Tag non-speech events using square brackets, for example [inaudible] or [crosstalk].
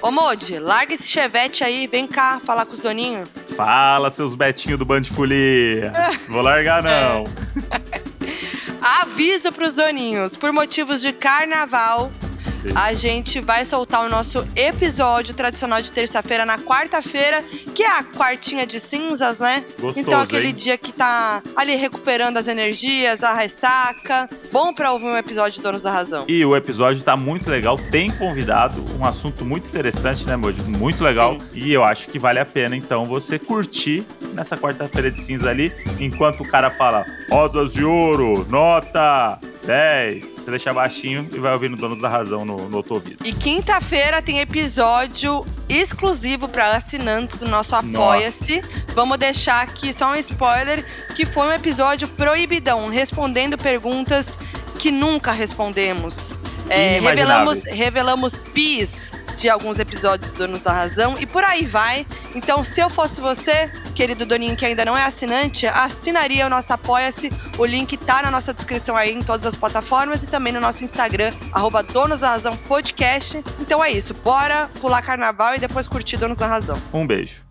Ô, Modi, larga esse chevette aí, vem cá falar com os doninhos. Fala, seus betinhos do Band Folia. [laughs] Vou largar, não. [laughs] Aviso pros doninhos, por motivos de carnaval, a gente vai soltar o nosso episódio tradicional de terça-feira na quarta-feira, que é a quartinha de cinzas, né? Gostoso, então aquele hein? dia que tá ali recuperando as energias, a ressaca. Bom pra ouvir um episódio de Donos da Razão. E o episódio tá muito legal, tem convidado, um assunto muito interessante, né, Moody? Muito legal. Sim. E eu acho que vale a pena, então, você curtir nessa quarta-feira de cinza ali, enquanto o cara fala Rosas de Ouro, nota 10. Você deixa baixinho e vai ouvindo Donos da Razão no, no outro ouvido. E quinta-feira tem episódio exclusivo para assinantes do nosso Apoia-se. Vamos deixar aqui só um spoiler, que foi um episódio proibidão, respondendo perguntas que nunca respondemos. É, revelamos, revelamos pis de alguns episódios do Donos da Razão e por aí vai. Então, se eu fosse você, querido Doninho, que ainda não é assinante, assinaria o nosso Apoia-se. O link tá na nossa descrição aí em todas as plataformas e também no nosso Instagram, arroba Donos da Razão Podcast. Então é isso, bora pular carnaval e depois curtir Donos da Razão. Um beijo.